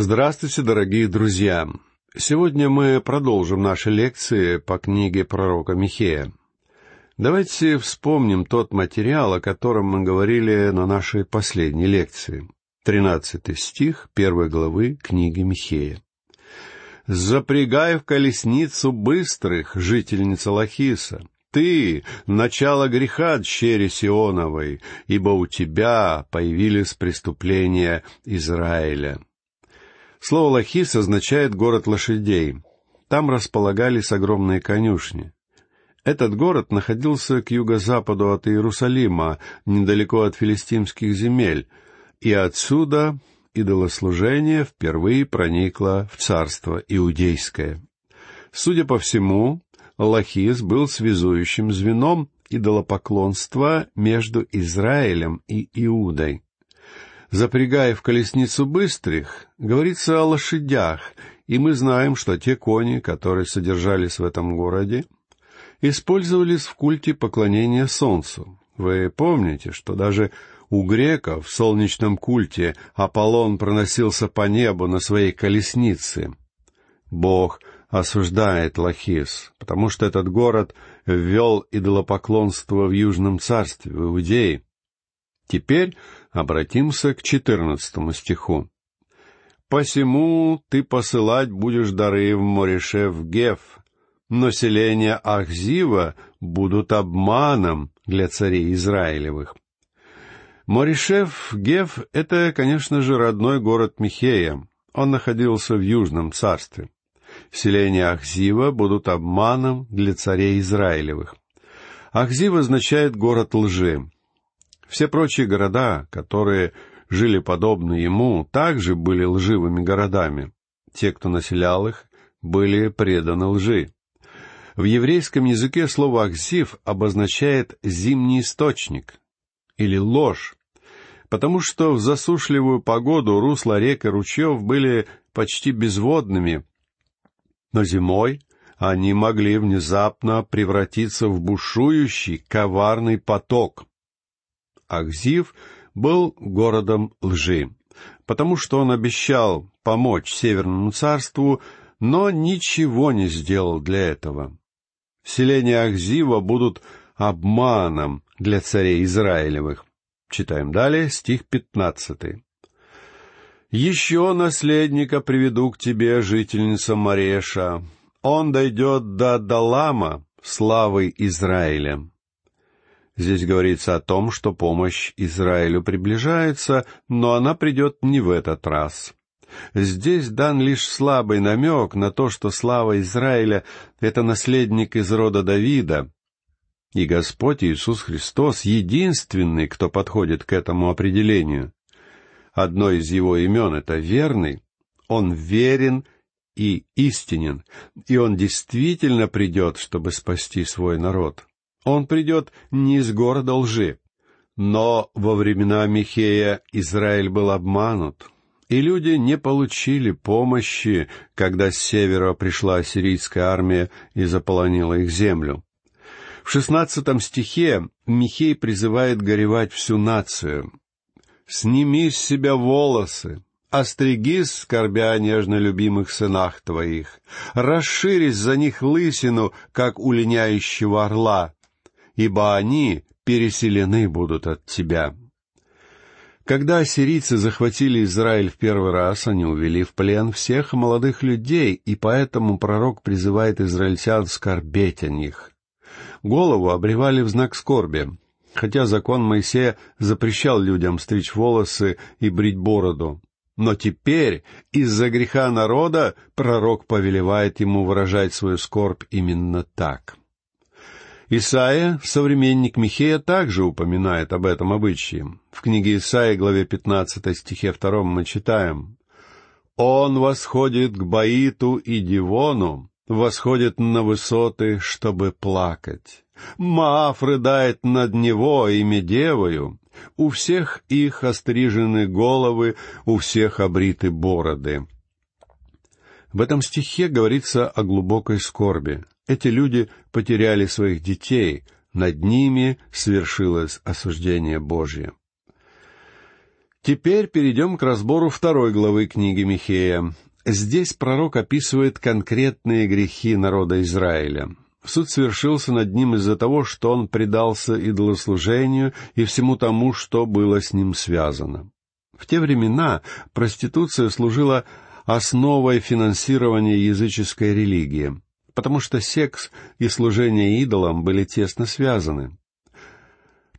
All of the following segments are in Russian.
Здравствуйте, дорогие друзья! Сегодня мы продолжим наши лекции по книге пророка Михея. Давайте вспомним тот материал, о котором мы говорили на нашей последней лекции. Тринадцатый стих первой главы книги Михея. «Запрягай в колесницу быстрых, жительница Лахиса, ты — начало греха дщери Сионовой, ибо у тебя появились преступления Израиля». Слово «Лахис» означает «город лошадей». Там располагались огромные конюшни. Этот город находился к юго-западу от Иерусалима, недалеко от филистимских земель, и отсюда идолослужение впервые проникло в царство иудейское. Судя по всему, Лахис был связующим звеном идолопоклонства между Израилем и Иудой запрягая в колесницу быстрых, говорится о лошадях, и мы знаем, что те кони, которые содержались в этом городе, использовались в культе поклонения солнцу. Вы помните, что даже у греков в солнечном культе Аполлон проносился по небу на своей колеснице. Бог осуждает Лахис, потому что этот город ввел идолопоклонство в Южном царстве, в Иудее. Теперь обратимся к четырнадцатому стиху. «Посему ты посылать будешь дары в Морешев Геф, но селения Ахзива будут обманом для царей Израилевых». Морешев Геф — это, конечно же, родной город Михея. Он находился в Южном царстве. Селения Ахзива будут обманом для царей Израилевых. Ахзив означает город лжи. Все прочие города, которые жили подобно ему, также были лживыми городами. Те, кто населял их, были преданы лжи. В еврейском языке слово «акзив» обозначает «зимний источник» или «ложь», потому что в засушливую погоду русла рек и ручьев были почти безводными, но зимой они могли внезапно превратиться в бушующий, коварный поток. Ахзив был городом лжи, потому что он обещал помочь Северному царству, но ничего не сделал для этого. Селения Ахзива будут обманом для царей Израилевых. Читаем далее стих пятнадцатый. «Еще наследника приведу к тебе, жительница Мареша. Он дойдет до Далама, славы Израиля. Здесь говорится о том, что помощь Израилю приближается, но она придет не в этот раз. Здесь дан лишь слабый намек на то, что слава Израиля — это наследник из рода Давида, и Господь Иисус Христос единственный, кто подходит к этому определению. Одно из его имен — это верный, он верен и истинен, и он действительно придет, чтобы спасти свой народ. Он придет не из города лжи. Но во времена Михея Израиль был обманут, и люди не получили помощи, когда с севера пришла ассирийская армия и заполонила их землю. В шестнадцатом стихе Михей призывает горевать всю нацию. «Сними с себя волосы, остригись, скорбя о нежно любимых сынах твоих, расширись за них лысину, как у линяющего орла, ибо они переселены будут от тебя». Когда ассирийцы захватили Израиль в первый раз, они увели в плен всех молодых людей, и поэтому пророк призывает израильтян скорбеть о них. Голову обревали в знак скорби, хотя закон Моисея запрещал людям стричь волосы и брить бороду. Но теперь, из-за греха народа, пророк повелевает ему выражать свою скорбь именно так. Исаия, современник Михея, также упоминает об этом обычае. В книге Исаия, главе 15 стихе 2 мы читаем «Он восходит к Баиту и Дивону, восходит на высоты, чтобы плакать. Маав рыдает над него и Медевою, у всех их острижены головы, у всех обриты бороды». В этом стихе говорится о глубокой скорби. Эти люди потеряли своих детей, над ними свершилось осуждение Божье. Теперь перейдем к разбору второй главы книги Михея. Здесь пророк описывает конкретные грехи народа Израиля. Суд совершился над ним из-за того, что он предался идолослужению и всему тому, что было с ним связано. В те времена проституция служила основой финансирования языческой религии, потому что секс и служение идолам были тесно связаны.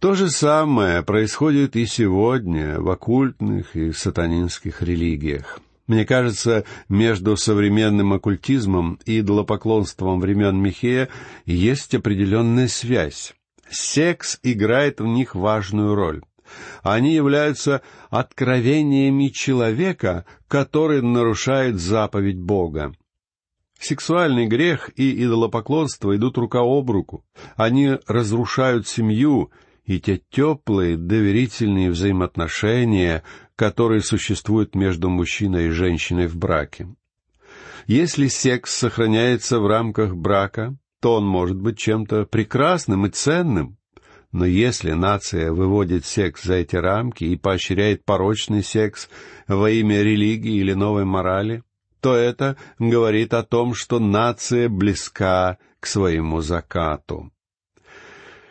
То же самое происходит и сегодня в оккультных и сатанинских религиях. Мне кажется, между современным оккультизмом и идолопоклонством времен Михея есть определенная связь. Секс играет в них важную роль. Они являются откровениями человека, который нарушает заповедь Бога. Сексуальный грех и идолопоклонство идут рука об руку. Они разрушают семью и те теплые, доверительные взаимоотношения, которые существуют между мужчиной и женщиной в браке. Если секс сохраняется в рамках брака, то он может быть чем-то прекрасным и ценным. Но если нация выводит секс за эти рамки и поощряет порочный секс во имя религии или новой морали, то это говорит о том, что нация близка к своему закату.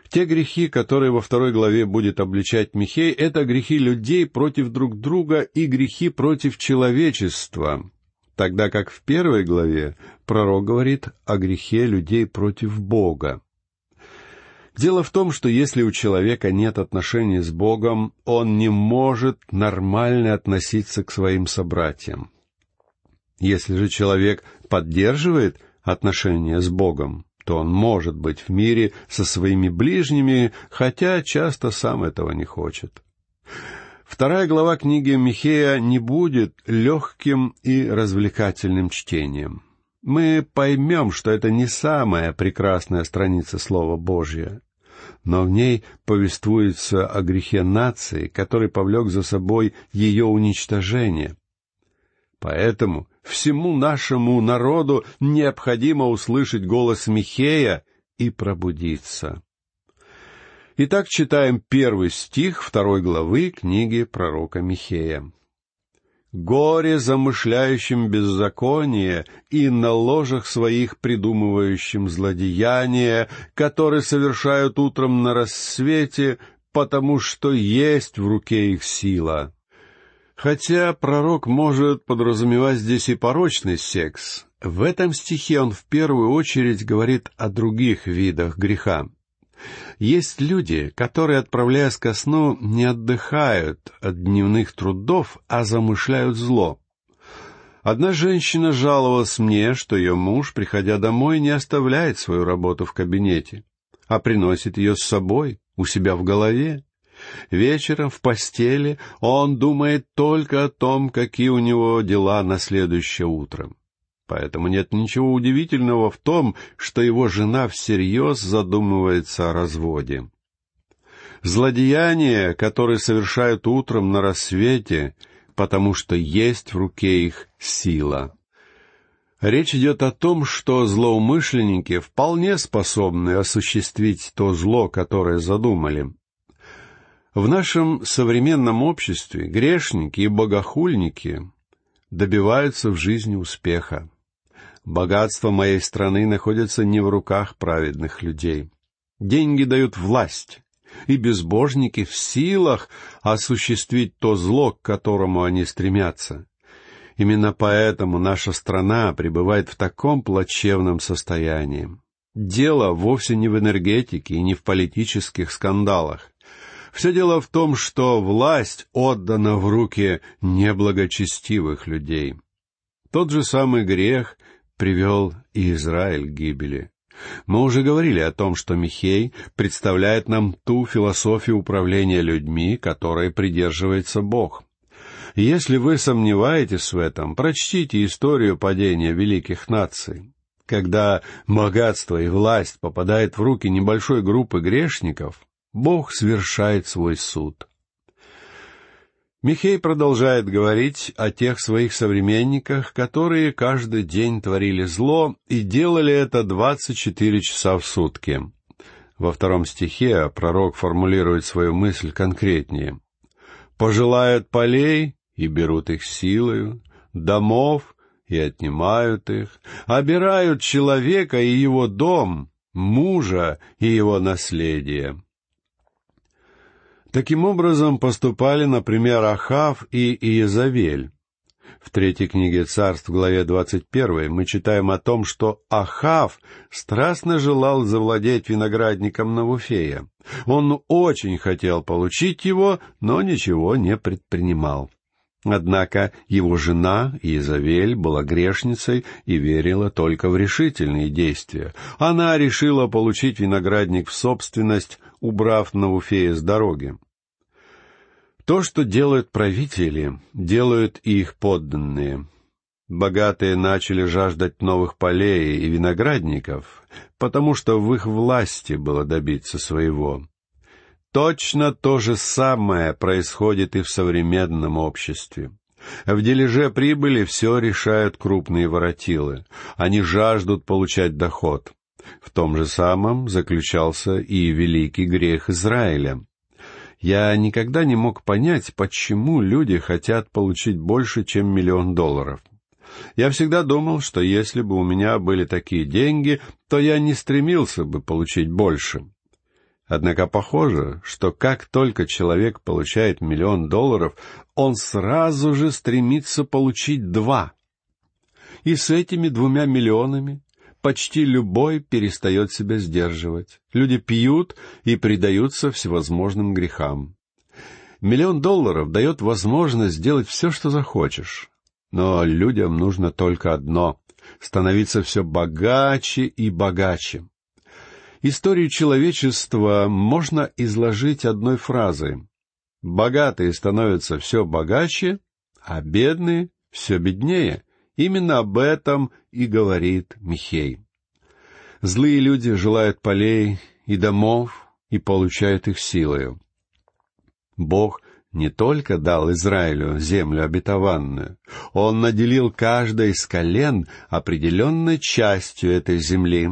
Те грехи, которые во второй главе будет обличать Михей, это грехи людей против друг друга и грехи против человечества, тогда как в первой главе пророк говорит о грехе людей против Бога. Дело в том, что если у человека нет отношений с Богом, он не может нормально относиться к своим собратьям. Если же человек поддерживает отношения с Богом, то он может быть в мире со своими ближними, хотя часто сам этого не хочет. Вторая глава книги Михея не будет легким и развлекательным чтением. Мы поймем, что это не самая прекрасная страница Слова Божьего, но в ней повествуется о грехе нации, который повлек за собой ее уничтожение. Поэтому всему нашему народу необходимо услышать голос Михея и пробудиться. Итак, читаем первый стих второй главы книги пророка Михея. «Горе замышляющим беззаконие и на ложах своих придумывающим злодеяние, которые совершают утром на рассвете, потому что есть в руке их сила». Хотя пророк может подразумевать здесь и порочный секс, в этом стихе он в первую очередь говорит о других видах греха. Есть люди, которые, отправляясь ко сну, не отдыхают от дневных трудов, а замышляют зло. Одна женщина жаловалась мне, что ее муж, приходя домой, не оставляет свою работу в кабинете, а приносит ее с собой, у себя в голове. Вечером в постели он думает только о том, какие у него дела на следующее утро. Поэтому нет ничего удивительного в том, что его жена всерьез задумывается о разводе. Злодеяния, которые совершают утром на рассвете, потому что есть в руке их сила. Речь идет о том, что злоумышленники вполне способны осуществить то зло, которое задумали. В нашем современном обществе грешники и богохульники добиваются в жизни успеха. Богатство моей страны находится не в руках праведных людей. Деньги дают власть, и безбожники в силах осуществить то зло, к которому они стремятся. Именно поэтому наша страна пребывает в таком плачевном состоянии. Дело вовсе не в энергетике и не в политических скандалах. Все дело в том, что власть отдана в руки неблагочестивых людей. Тот же самый грех привел и Израиль к гибели. Мы уже говорили о том, что Михей представляет нам ту философию управления людьми, которой придерживается Бог. Если вы сомневаетесь в этом, прочтите историю падения великих наций. Когда богатство и власть попадают в руки небольшой группы грешников, Бог свершает свой суд. Михей продолжает говорить о тех своих современниках, которые каждый день творили зло и делали это двадцать четыре часа в сутки. Во втором стихе пророк формулирует свою мысль конкретнее. Пожелают полей и берут их силою, домов и отнимают их, обирают человека и его дом, мужа и его наследие. Таким образом поступали, например, Ахав и Иезавель. В третьей книге царств, главе двадцать первой, мы читаем о том, что Ахав страстно желал завладеть виноградником Навуфея. Он очень хотел получить его, но ничего не предпринимал. Однако его жена Изавель была грешницей и верила только в решительные действия. Она решила получить виноградник в собственность, убрав Навуфея с дороги. То, что делают правители, делают и их подданные. Богатые начали жаждать новых полей и виноградников, потому что в их власти было добиться своего. Точно то же самое происходит и в современном обществе. В дележе прибыли все решают крупные воротилы. Они жаждут получать доход. В том же самом заключался и великий грех Израиля. Я никогда не мог понять, почему люди хотят получить больше, чем миллион долларов. Я всегда думал, что если бы у меня были такие деньги, то я не стремился бы получить больше. Однако похоже, что как только человек получает миллион долларов, он сразу же стремится получить два. И с этими двумя миллионами почти любой перестает себя сдерживать. Люди пьют и предаются всевозможным грехам. Миллион долларов дает возможность сделать все, что захочешь. Но людям нужно только одно — становиться все богаче и богаче. Историю человечества можно изложить одной фразой. Богатые становятся все богаче, а бедные все беднее. Именно об этом и говорит Михей. Злые люди желают полей и домов и получают их силою. Бог не только дал Израилю землю обетованную, Он наделил каждое из колен определенной частью этой земли.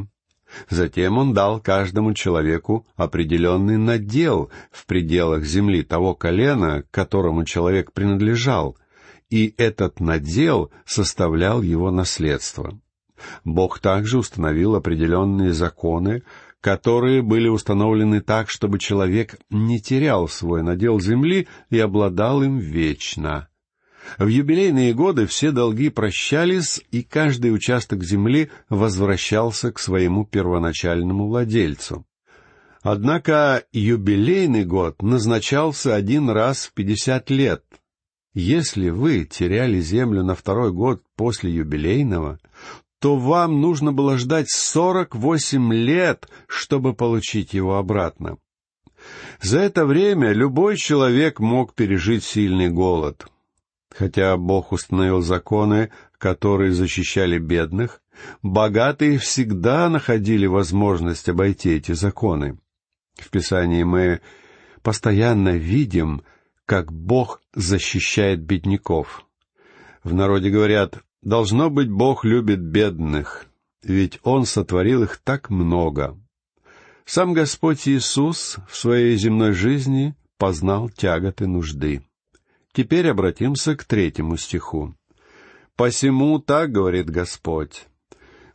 Затем Он дал каждому человеку определенный надел в пределах земли того колена, которому человек принадлежал — и этот надел составлял его наследство. Бог также установил определенные законы, которые были установлены так, чтобы человек не терял свой надел земли и обладал им вечно. В юбилейные годы все долги прощались, и каждый участок земли возвращался к своему первоначальному владельцу. Однако юбилейный год назначался один раз в пятьдесят лет, если вы теряли землю на второй год после юбилейного, то вам нужно было ждать сорок восемь лет, чтобы получить его обратно. За это время любой человек мог пережить сильный голод. Хотя Бог установил законы, которые защищали бедных, богатые всегда находили возможность обойти эти законы. В Писании мы постоянно видим, как Бог защищает бедняков. В народе говорят, должно быть, Бог любит бедных, ведь Он сотворил их так много. Сам Господь Иисус в своей земной жизни познал тяготы нужды. Теперь обратимся к третьему стиху. «Посему так говорит Господь,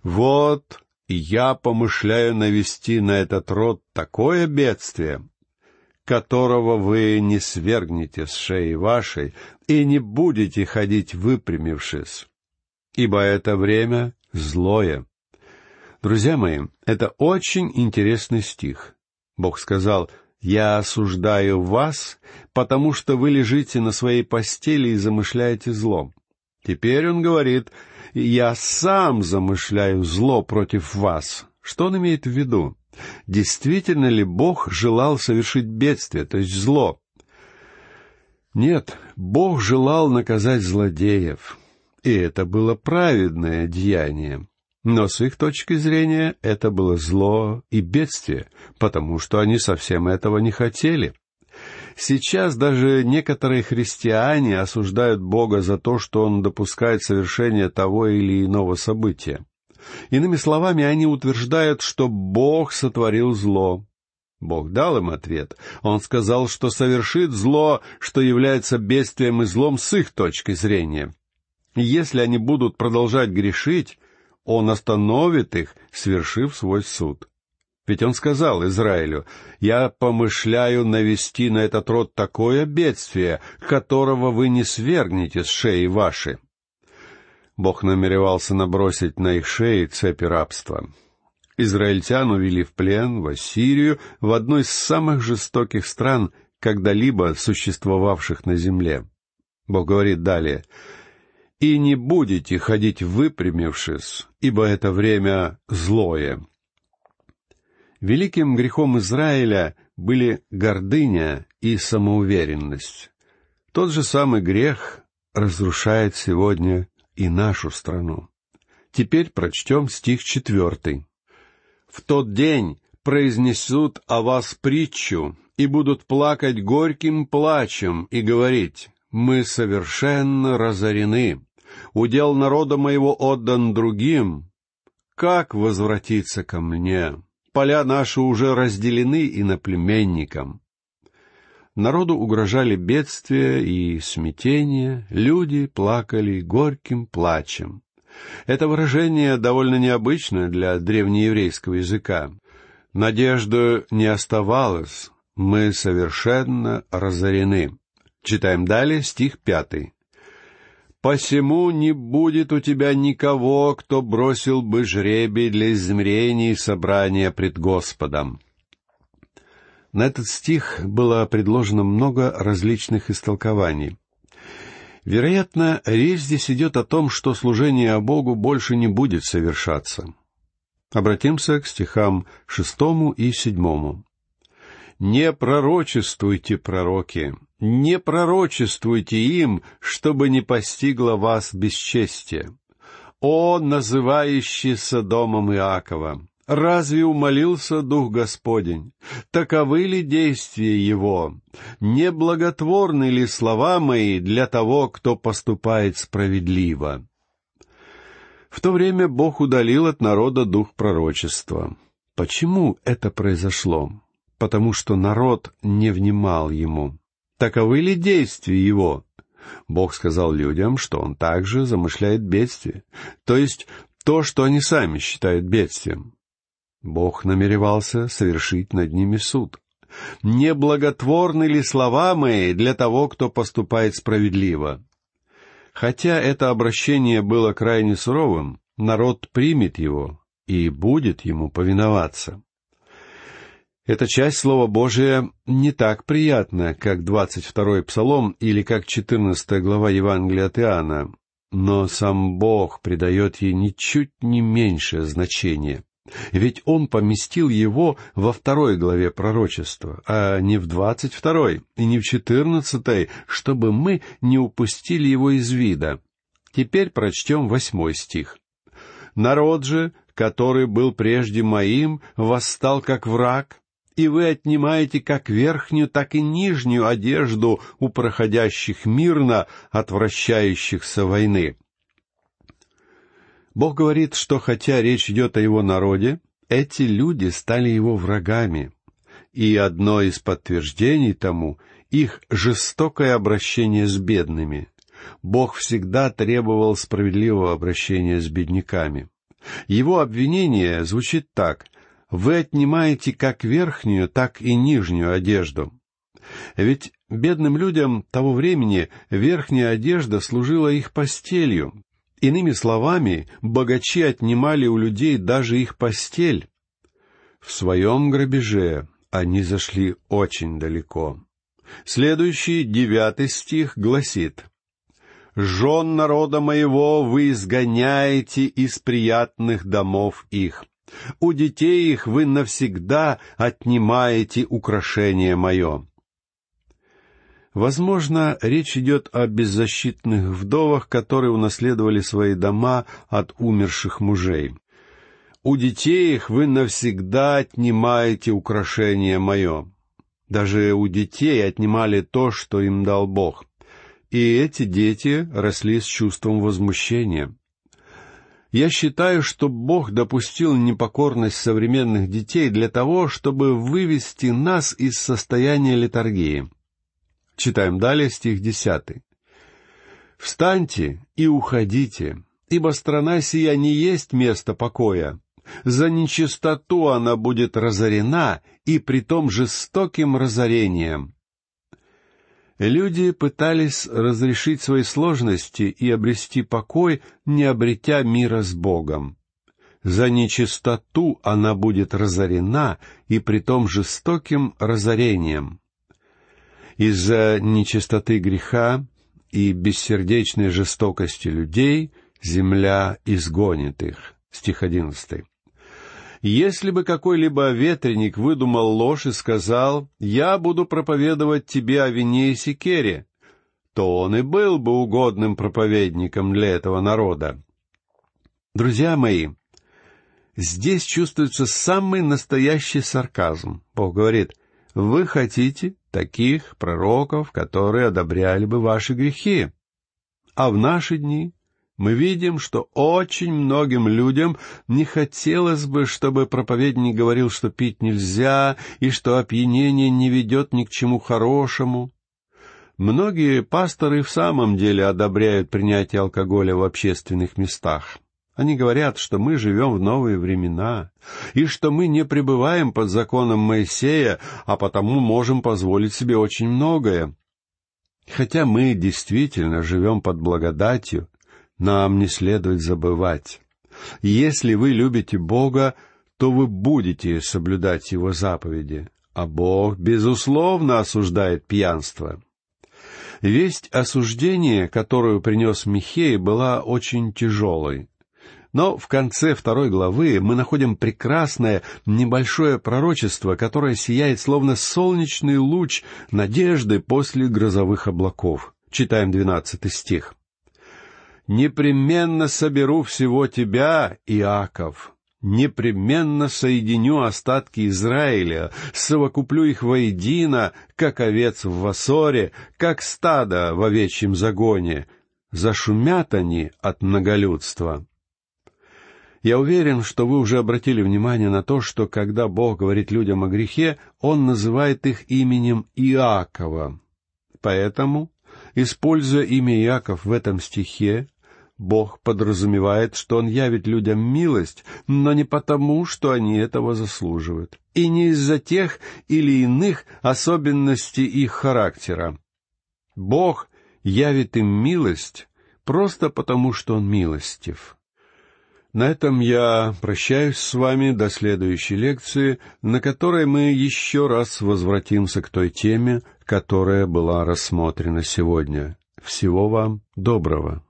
вот я помышляю навести на этот род такое бедствие, которого вы не свергнете с шеи вашей и не будете ходить выпрямившись, ибо это время злое. Друзья мои, это очень интересный стих. Бог сказал, «Я осуждаю вас, потому что вы лежите на своей постели и замышляете зло». Теперь он говорит, «Я сам замышляю зло против вас». Что он имеет в виду? Действительно ли Бог желал совершить бедствие, то есть зло? Нет, Бог желал наказать злодеев, и это было праведное деяние. Но с их точки зрения это было зло и бедствие, потому что они совсем этого не хотели. Сейчас даже некоторые христиане осуждают Бога за то, что Он допускает совершение того или иного события. Иными словами, они утверждают, что Бог сотворил зло. Бог дал им ответ. Он сказал, что совершит зло, что является бедствием и злом с их точки зрения. Если они будут продолжать грешить, Он остановит их, свершив свой суд. Ведь Он сказал Израилю, «Я помышляю навести на этот род такое бедствие, которого вы не свергнете с шеи вашей». Бог намеревался набросить на их шеи цепи рабства. Израильтян увели в плен в Ассирию, в одну из самых жестоких стран, когда-либо существовавших на земле. Бог говорит далее, «И не будете ходить выпрямившись, ибо это время злое». Великим грехом Израиля были гордыня и самоуверенность. Тот же самый грех разрушает сегодня и нашу страну. Теперь прочтем стих четвертый. «В тот день произнесут о вас притчу и будут плакать горьким плачем и говорить, «Мы совершенно разорены, удел народа моего отдан другим. Как возвратиться ко мне? Поля наши уже разделены иноплеменникам». Народу угрожали бедствия и смятение, люди плакали горьким плачем. Это выражение довольно необычное для древнееврейского языка. Надежды не оставалось, мы совершенно разорены. Читаем далее стих пятый. «Посему не будет у тебя никого, кто бросил бы жребий для измерений собрания пред Господом». На этот стих было предложено много различных истолкований. Вероятно, речь здесь идет о том, что служение Богу больше не будет совершаться. Обратимся к стихам шестому и седьмому. «Не пророчествуйте, пророки, не пророчествуйте им, чтобы не постигло вас бесчестие. О, называющийся домом Иакова, Разве умолился Дух Господень? Таковы ли действия Его? Не благотворны ли слова мои для того, кто поступает справедливо? В то время Бог удалил от народа дух пророчества. Почему это произошло? Потому что народ не внимал ему. Таковы ли действия его? Бог сказал людям, что он также замышляет бедствие, то есть то, что они сами считают бедствием. Бог намеревался совершить над ними суд. «Неблаготворны ли слова мои для того, кто поступает справедливо?» Хотя это обращение было крайне суровым, народ примет его и будет ему повиноваться. Эта часть Слова Божия не так приятна, как двадцать второй Псалом или как четырнадцатая глава Евангелия от Иоанна, но сам Бог придает ей ничуть не меньшее значение. Ведь он поместил его во второй главе пророчества, а не в двадцать второй и не в четырнадцатой, чтобы мы не упустили его из вида. Теперь прочтем восьмой стих. «Народ же, который был прежде моим, восстал как враг, и вы отнимаете как верхнюю, так и нижнюю одежду у проходящих мирно, отвращающихся войны. Бог говорит, что хотя речь идет о его народе, эти люди стали его врагами. И одно из подтверждений тому — их жестокое обращение с бедными. Бог всегда требовал справедливого обращения с бедняками. Его обвинение звучит так — вы отнимаете как верхнюю, так и нижнюю одежду. Ведь бедным людям того времени верхняя одежда служила их постелью, Иными словами, богачи отнимали у людей даже их постель. В своем грабеже они зашли очень далеко. Следующий, девятый стих, гласит, «Жен народа моего вы изгоняете из приятных домов их. У детей их вы навсегда отнимаете украшение мое». Возможно, речь идет о беззащитных вдовах, которые унаследовали свои дома от умерших мужей. У детей их вы навсегда отнимаете украшение мое. Даже у детей отнимали то, что им дал Бог. И эти дети росли с чувством возмущения. Я считаю, что Бог допустил непокорность современных детей для того, чтобы вывести нас из состояния литургии. Читаем далее стих десятый. «Встаньте и уходите, ибо страна сия не есть место покоя. За нечистоту она будет разорена, и притом жестоким разорением». Люди пытались разрешить свои сложности и обрести покой, не обретя мира с Богом. За нечистоту она будет разорена, и притом жестоким разорением. Из-за нечистоты греха и бессердечной жестокости людей земля изгонит их. Стих одиннадцатый. Если бы какой-либо ветреник выдумал ложь и сказал «Я буду проповедовать тебе о вине и секере», то он и был бы угодным проповедником для этого народа. Друзья мои, здесь чувствуется самый настоящий сарказм. Бог говорит, вы хотите таких пророков, которые одобряли бы ваши грехи. А в наши дни мы видим, что очень многим людям не хотелось бы, чтобы проповедник говорил, что пить нельзя, и что опьянение не ведет ни к чему хорошему. Многие пасторы в самом деле одобряют принятие алкоголя в общественных местах. Они говорят, что мы живем в новые времена, и что мы не пребываем под законом Моисея, а потому можем позволить себе очень многое. Хотя мы действительно живем под благодатью, нам не следует забывать. Если вы любите Бога, то вы будете соблюдать Его заповеди, а Бог, безусловно, осуждает пьянство. Весть осуждения, которую принес Михей, была очень тяжелой. Но в конце второй главы мы находим прекрасное небольшое пророчество, которое сияет словно солнечный луч надежды после грозовых облаков. Читаем двенадцатый стих непременно соберу всего тебя, Иаков, непременно соединю остатки Израиля, совокуплю их воедино, как овец в васоре, как стадо в овечьем загоне. Зашумят они от многолюдства. Я уверен, что вы уже обратили внимание на то, что когда Бог говорит людям о грехе, Он называет их именем Иакова. Поэтому, используя имя Иаков в этом стихе, Бог подразумевает, что Он явит людям милость, но не потому, что они этого заслуживают, и не из-за тех или иных особенностей их характера. Бог явит им милость просто потому, что Он милостив. На этом я прощаюсь с вами до следующей лекции, на которой мы еще раз возвратимся к той теме, которая была рассмотрена сегодня. Всего вам доброго.